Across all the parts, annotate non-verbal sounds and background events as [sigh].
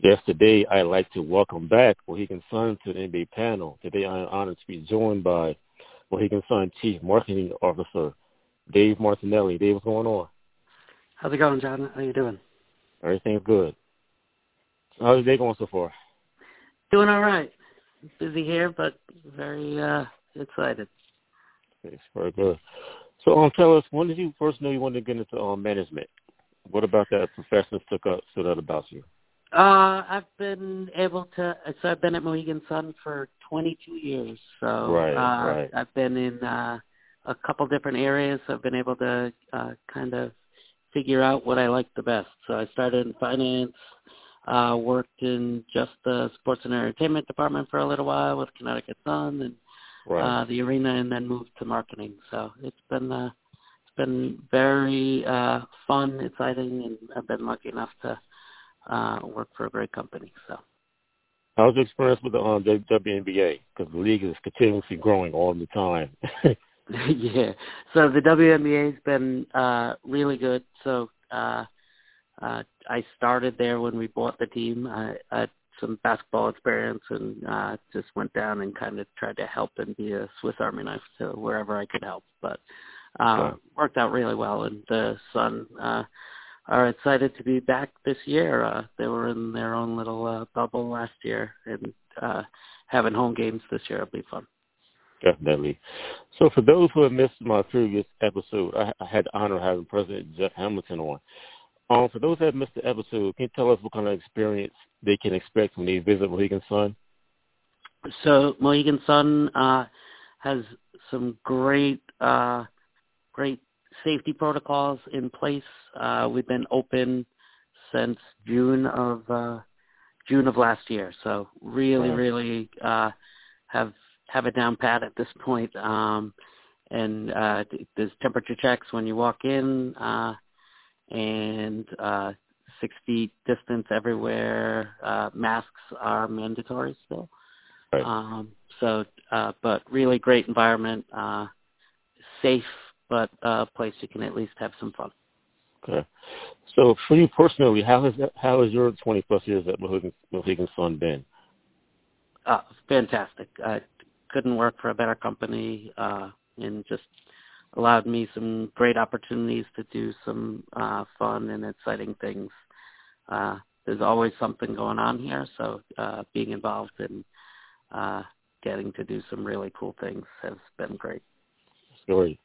Yes, today I'd like to welcome back Mohegan Sun to the NBA panel. Today I am honored to be joined by Mohegan Sun Chief Marketing Officer Dave Martinelli. Dave, what's going on? How's it going, John? How are you doing? Everything's good. How's the day going so far? Doing all right. Busy here, but very uh excited. It's very good. So, um, tell us, when did you first know you wanted to get into um, management? What about that profession stuck up stood out about you? Uh, I've been able to. So I've been at Mohegan Sun for 22 years. So Right, uh, right. I've been in uh, a couple different areas. I've been able to uh, kind of figure out what I like the best. So I started in finance. Uh, worked in just the sports and entertainment department for a little while with Connecticut Sun and Right. uh, the arena, and then moved to marketing. So it's been uh, it's been very uh, fun, exciting, and I've been lucky enough to uh, work for a great company. So How's your experience with the um, WNBA? Because the league is continuously growing all the time. [laughs] [laughs] yeah, so the WNBA's been uh, really good. So uh, uh, I started there when we bought the team. I, I had some basketball experience and uh, just went down and kind of tried to help and be a Swiss Army knife to wherever I could help. But uh, worked out really well, and the Sun uh, are excited to be back this year. Uh, they were in their own little uh, bubble last year, and uh, having home games this year will be fun. Definitely. So for those who have missed my previous episode, I, I had the honor of having President Jeff Hamilton on. Um, for those that have missed the episode, can you tell us what kind of experience they can expect when they visit Mohegan Sun? So Mohegan Sun uh, has some great, uh, great safety protocols in place. Uh, we've been open since June of uh, June of last year, so really, Wow. really uh, have have it down pat at this point. Um, and uh, there's temperature checks when you walk in, uh, and uh, six feet distance everywhere. Uh, masks are mandatory still. Right. Um, so, uh, but really great environment, uh, safe, but uh, a place you can at least have some fun. Okay. So for you personally, how has that, how has your 20 plus years at Mohegan, Mohegan Sun been? Uh, fantastic. I couldn't work for a better company, uh, and just allowed me some great opportunities to do some uh, fun and exciting things. Uh, there's always something going on here, so uh, being involved in uh, getting to do some really cool things has been great. Great.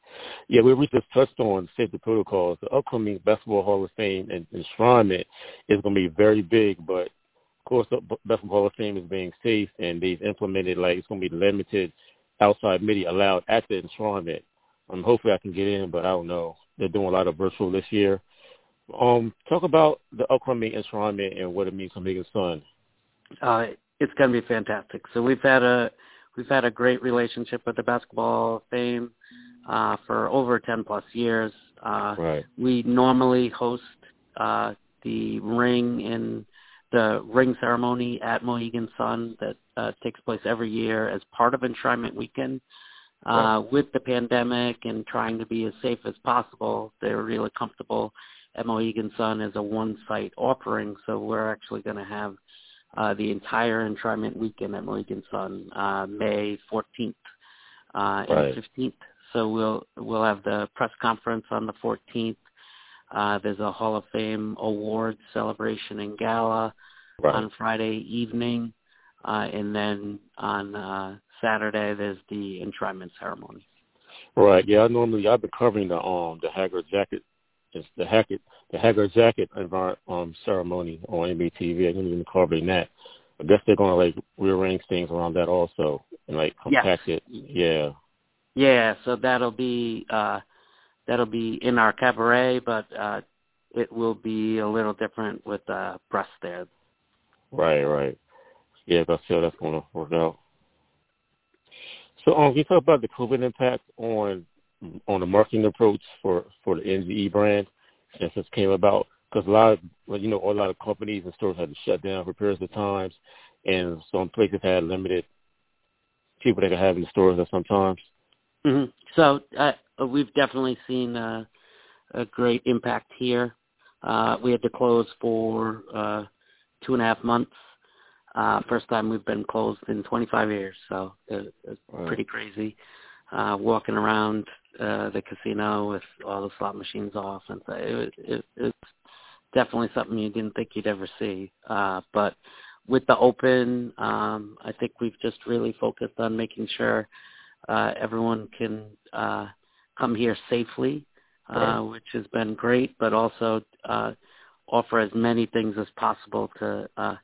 Yeah, we just touched on safety protocols. The upcoming Basketball Hall of Fame and enshrinement is going to be very big, but of course the Basketball Hall of Fame is being safe, and they've implemented like it's going to be limited outside media allowed at the enshrinement. Um, hopefully I can get in, but I don't know. They're doing a lot of virtual this year. Um, talk about the upcoming enshrinement and what it means for Mohegan Sun. Uh, it's going to be fantastic. So we've had a we've had a great relationship with the Basketball Fame uh, for over 10 plus years. Uh, Right. we normally host uh, the ring in the ring ceremony at Mohegan Sun that uh, takes place every year as part of enshrinement weekend. Uh, with the pandemic and trying to be as safe as possible, they're really comfortable at Mohegan Sun as a one-site offering. So we're actually going to have uh, the entire enshrinement weekend at Mohegan Sun, uh, May 14th uh, Right. and 15th. So we'll we'll have the press conference on the 14th. Uh, there's a Hall of Fame awards celebration and gala Right. on Friday evening, uh, and then on uh, Saturday there's the enshrinement ceremony. Right. Yeah, I normally I've been covering the um the Haggard jacket, it's the Hackett the Haggard jacket um ceremony on NBA TV. I've been covering that. I guess they're gonna like rearrange things around that also and like Yes. compact it. Yeah. Yeah, so that'll be uh, that'll be in our cabaret, but uh, it will be a little different with uh, press there. Right. Right. Yeah, that's how that's gonna work out. So um, can you talk about the COVID impact on on the marketing approach for for the MGE brand since this came about? Because a lot of you know a lot of companies and stores had to shut down for periods of times, and some places had limited people they could have in the stores at some times. Hmm So uh, we've definitely seen uh, a great impact here. Uh, we had to close for uh, two and a half months. Uh, first time we've been closed in 25 years, so it, it's right. pretty crazy. Uh, walking around uh, the casino with all the slot machines off, and so it, it, it's definitely something you didn't think you'd ever see. Uh, but with the open, um, I think we've just really focused on making sure uh, everyone can uh, come here safely, uh, which has been great, but also uh, offer as many things as possible to uh,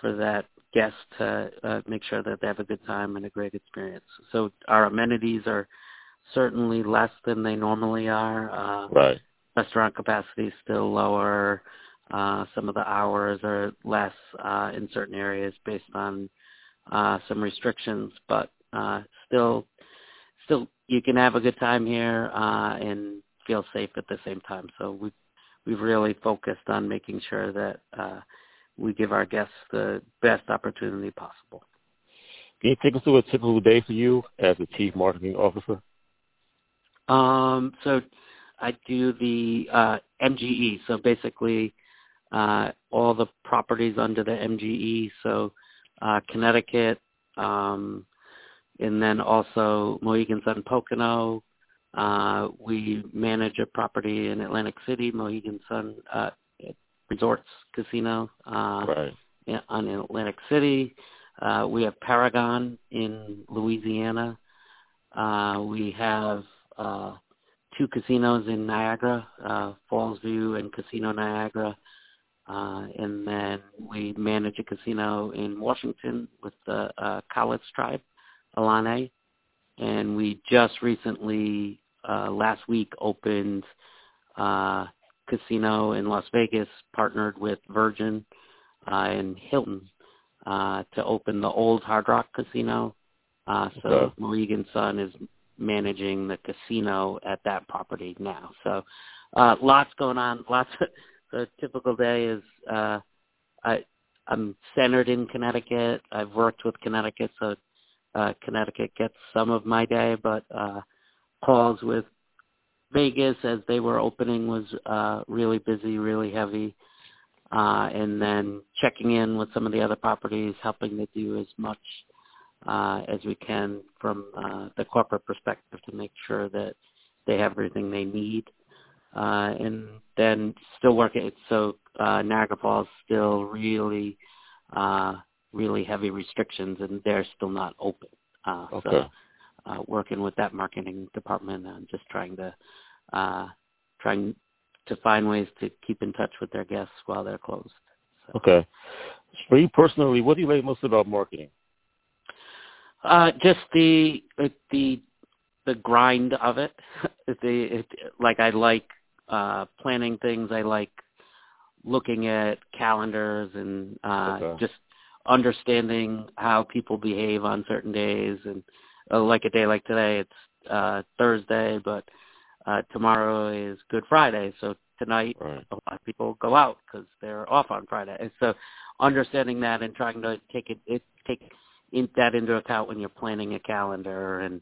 for that guest to uh, make sure that they have a good time and a great experience. So our amenities are certainly less than they normally are. Uh, right. Restaurant capacity is still lower. Uh, some of the hours are less uh, in certain areas based on uh, some restrictions, but uh, still, still you can have a good time here uh, and feel safe at the same time. So we've we've really focused on making sure that uh, we give our guests the best opportunity possible. Can you take us through a typical day for you as a chief marketing officer? Um, so I do the uh, MGE. So basically, uh, all the properties under the MGE, so uh, Connecticut, um, and then also Mohegan Sun Pocono. Uh, we manage a property in Atlantic City, Mohegan Sun uh, Resorts Casino uh, right. in, on Atlantic City. Uh, we have Paragon in Louisiana. Uh, we have uh, two casinos in Niagara, uh, Falls View and Casino Niagara. Uh, and then we manage a casino in Washington with the uh, Cowlitz tribe, ilani. And we just recently, uh, last week, opened uh, casino in Las Vegas, partnered with Virgin uh, and Hilton uh, to open the old Hard Rock Casino. Uh, so okay. Mohegan Sun is managing the casino at that property now. So uh, lots going on, [laughs] lots of a typical day is uh, I I'm centered in Connecticut. I've worked with Connecticut, so uh, Connecticut gets some of my day, but uh, calls with Vegas as they were opening was uh, really busy, really heavy. Uh, and then checking in with some of the other properties, helping to do as much uh, as we can from uh, the corporate perspective to make sure that they have everything they need uh, and then still working. So uh, Niagara Falls still really, uh, really heavy restrictions, and they're still not open. Uh, okay. So uh, working with that marketing department and just trying to uh, trying to find ways to keep in touch with their guests while they're closed. So. Okay. For you personally, what do you like most about marketing? Uh, just the the the grind of it. [laughs] the it, like I like uh, planning things. I like looking at calendars and uh, okay. just understanding how people behave on certain days. And uh, like a day like today, it's uh, Thursday, but uh, tomorrow is Good Friday. So tonight, right. a lot of people go out because they're off on Friday. And so understanding that and trying to take it, it take in, that into account when you're planning a calendar and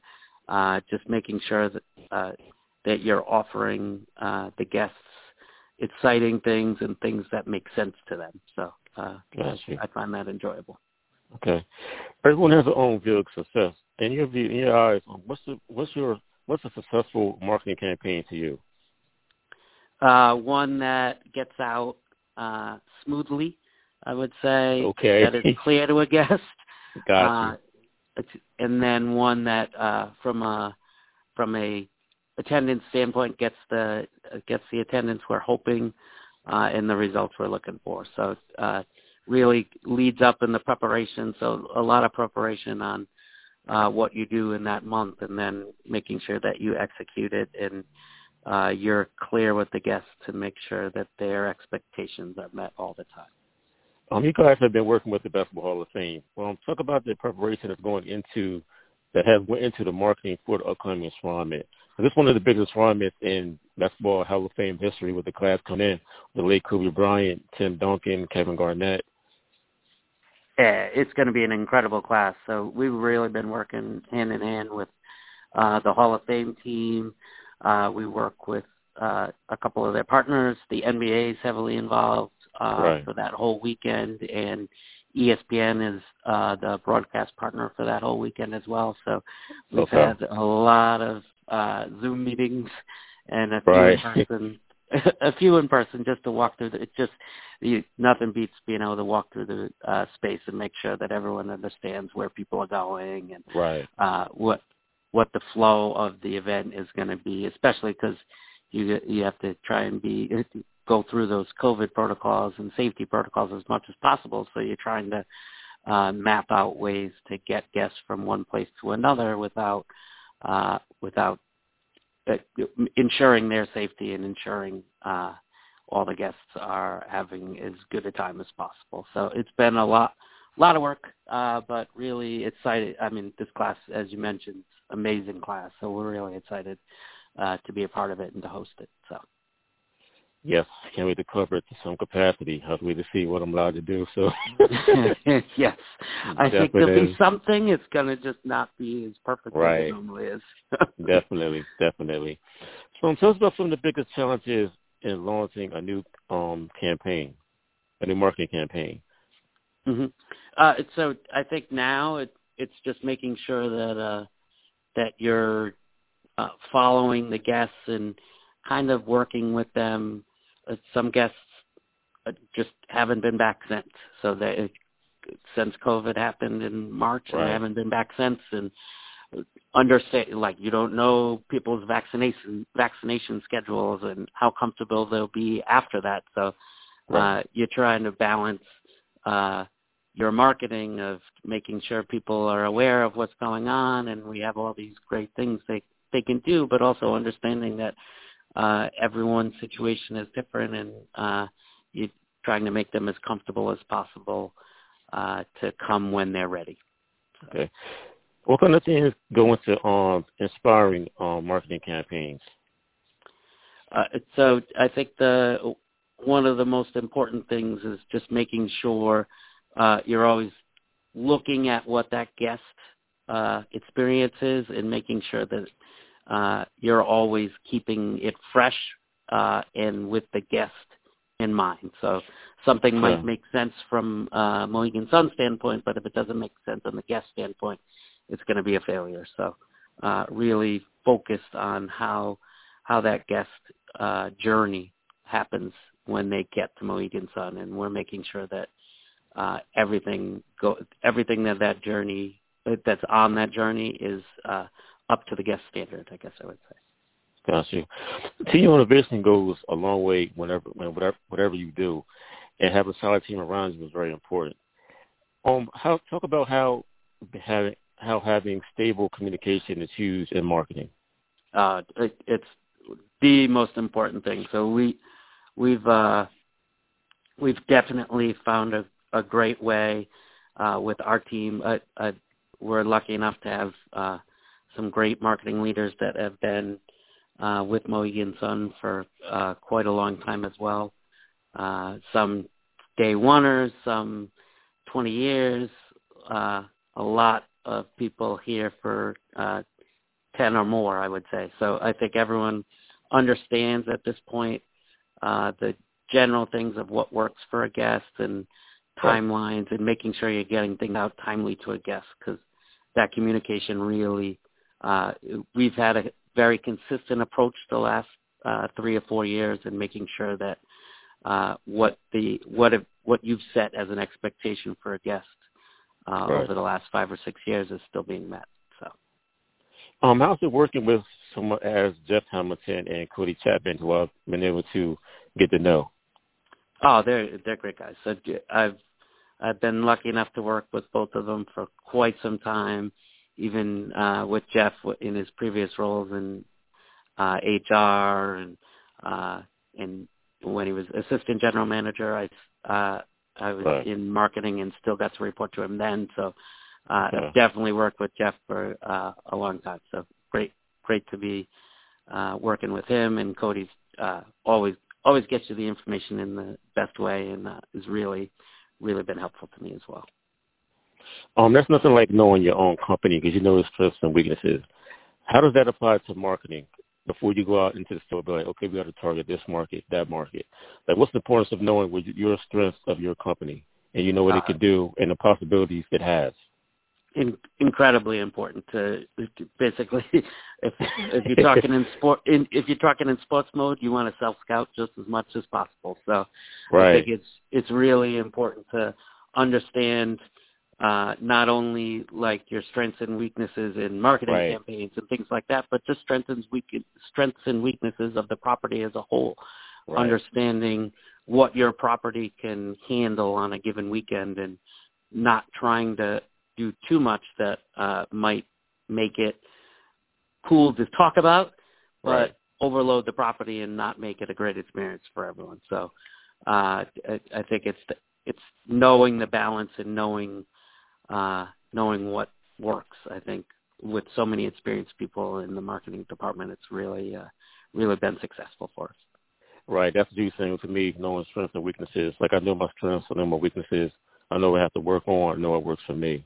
uh, just making sure that uh, that you're offering uh, the guests exciting things and things that make sense to them. So uh, I find that enjoyable. Okay. Everyone has their own view of success. In your view, in your eyes, what's the, what's your what's a successful marketing campaign to you? Uh, one that gets out uh, smoothly, I would say. Okay. That is clear to a guest. [laughs] Gotcha. Uh, and then one that, uh, from a from a attendance standpoint gets the gets the attendance we're hoping uh, and the results we're looking for. So uh, really leads up in the preparation. So a lot of preparation on uh, what you do in that month, and then making sure that you execute it and uh, you're clear with the guests to make sure that their expectations are met all the time. Um, you guys have been working with the Basketball Hall of Fame. Well, talk about the preparation that's going into that has went into the marketing for the upcoming enshrinement. This is one of the biggest enshrinements in basketball Hall of Fame history with the class coming in, the late Kobe Bryant, Tim Duncan, Kevin Garnett. Yeah, it's going to be an incredible class. So we've really been working hand in hand with uh, the Hall of Fame team. Uh, we work with uh, a couple of their partners. The NBA is heavily involved. uh, right. for that whole weekend, and ESPN is uh, the broadcast partner for that whole weekend as well. So we've okay. had a lot of uh, Zoom meetings and a few right. in person, [laughs] a few in person just to walk through. The, it just you, nothing beats being able to walk through the uh, space and make sure that everyone understands where people are going and right. uh, what what the flow of the event is going to be, especially because you you have to try and be [laughs] go through those COVID protocols and safety protocols as much as possible. So you're trying to uh, map out ways to get guests from one place to another without uh, without uh, ensuring their safety and ensuring uh, all the guests are having as good a time as possible. So it's been a lot lot of work, uh, but really excited. I mean, this class, as you mentioned, amazing class. So we're really excited uh, to be a part of it and to host it. So. Yes, can't wait to cover it to some capacity. I'll wait to see what I'm allowed to do. So. [laughs] [laughs] yes, I Definitely. think there'll be something. It's gonna just not be as perfect right. as it normally is. [laughs] definitely, definitely. So, tell us about some of the biggest challenges in launching a new um, campaign, a new marketing campaign. Mm-hmm. Uh, so I think now it, it's just making sure that uh, that you're uh, following the guests and kind of working with them. Uh, some guests uh, just haven't been back since, so they since COVID happened in March, right. they haven't been back since. And understand, like you don't know people's vaccination vaccination schedules and how comfortable they'll be after that. So right. uh, you're trying to balance. Uh, your marketing of making sure people are aware of what's going on and we have all these great things they they can do but also understanding that uh everyone's situation is different and uh you're trying to make them as comfortable as possible uh to come when they're ready. Okay. What kind of things go into um inspiring um marketing campaigns? Uh so i think the one of the most important things is just making sure uh, you're always looking at what that guest uh, experience is and making sure that uh, you're always keeping it fresh uh, and with the guest in mind. So something sure. might make sense from uh, Mohegan Sun standpoint, but if it doesn't make sense on the guest standpoint, it's going to be a failure. So uh, really focused on how how that guest uh, journey happens when they get to Mohegan Sun, and we're making sure that uh, everything go everything that that journey that's on that journey is uh, up to the guest standard. I guess I would say. Got you. Team motivation goes a long way whenever whatever whatever you do, and having a solid team around you is very important. Um, how talk about how having how having stable communication is huge in marketing. Uh, it, it's the most important thing. So we we've uh, we've definitely found a a great way uh, with our team. Uh, uh, we're lucky enough to have uh, some great marketing leaders that have been uh, with Mohegan Sun for uh, quite a long time as well. Uh, some day oneers, some 20 years, uh, a lot of people here for uh, 10 or more, I would say. So I think everyone understands at this point uh, the general things of what works for a guest and timelines and making sure you're getting things out timely to a guest because that communication really uh, we've had a very consistent approach the last uh, three or four years in making sure that uh, what the what if, what you've set as an expectation for a guest uh, right. over the last five or six years is still being met. So, um, how's it working with someone as Jeff Hamilton and Cody Chapman, who I've been able to get to know? Oh, they're they're great guys. So I've I've been lucky enough to work with both of them for quite some time, even uh, with Jeff in his previous roles in uh, HR and uh, and when he was assistant general manager, I uh, I was right. in marketing and still got to report to him then. So uh, yeah. I've definitely worked with Jeff for uh, a long time. So great, great to be uh, working with him. And Cody's uh, always always gets you the information in the best way, and uh, is really really been helpful to me as well. Um, that's nothing like knowing your own company because you know its strengths and weaknesses. How does that apply to marketing? before you go out into the store, be like, okay, we got to target this market, that market. Like, what's the importance of knowing what your strengths of your company, and you know what uh, it could do and the possibilities it has? In, incredibly important to, to basically, [laughs] if if you're [laughs] talking in sport, in, if you're talking in sports mode, you want to self scout just as much as possible. So right. I think it's it's really important to understand uh, not only like your strengths and weaknesses in marketing right. campaigns and things like that, but just strengths weak, strengths and weaknesses of the property as a whole. Right. Understanding what your property can handle on a given weekend and not trying to do too much that uh, might make it cool to talk about, but right. overload the property and not make it a great experience for everyone. So uh, I, I think it's the, it's knowing the balance and knowing uh, knowing what works. I think with so many experienced people in the marketing department, it's really uh, really been successful for us. Right, that's the huge thing to me, knowing strengths and weaknesses. Like I know my strengths, I know my weaknesses. I know what I have to work on. I know what works for me.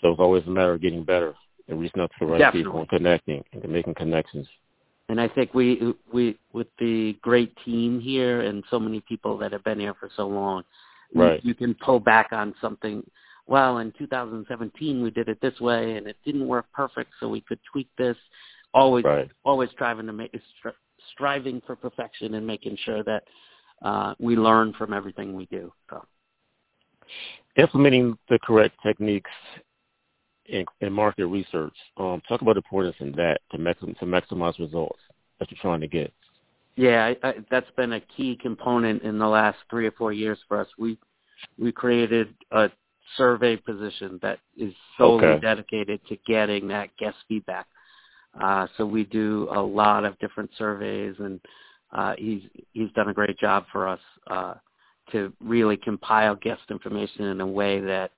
So it's always a matter of getting better and reaching out to the right Definitely. people and connecting and making connections. And I think we we with the great team here and so many people that have been here for so long, right. you, you can pull back on something well, in 2017 we did it this way and it didn't work perfect, so we could tweak this. Always, right. always striving to make, striving for perfection and making sure that uh, we learn from everything we do. So. Implementing the correct techniques in, in market research. Um, talk about the importance in that to, maxim, to maximize results that you're trying to get. Yeah, I, I, that's been a key component in the last three or four years for us. We we created a survey position that is solely okay. dedicated to getting that guest feedback. Uh, so we do a lot of different surveys, and uh, he's he's done a great job for us uh, to really compile guest information in a way that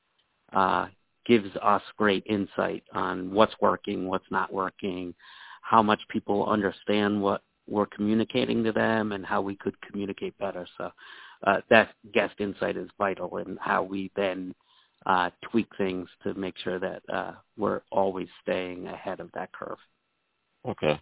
uh, gives us great insight on what's working, what's not working, how much people understand what we're communicating to them, and how we could communicate better. So uh, that guest insight is vital in how we then uh, tweak things to make sure that uh, we're always staying ahead of that curve. Okay.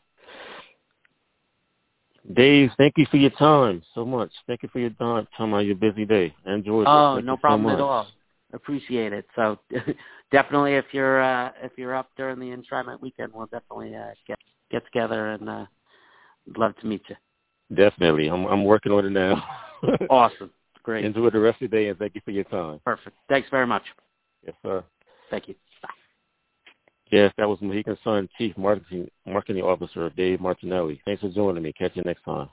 Dave, thank you for your time so much. Thank you for your time, time on your busy day. Enjoy. oh, no problem so at all. Appreciate it. So [laughs] definitely, if you're uh, if you're up during the Enshrinement weekend, we'll definitely uh, get get together and uh, love to meet you. Definitely, I'm I'm working on it now. [laughs] awesome. Great. Enjoy the rest of the day, and thank you for your time. Perfect. Thanks very much. Yes, sir. Thank you. Bye. Yes, that was Mohegan Sun Chief Marketing Marketing Officer Dave Martinelli. Thanks for joining me. Catch you next time.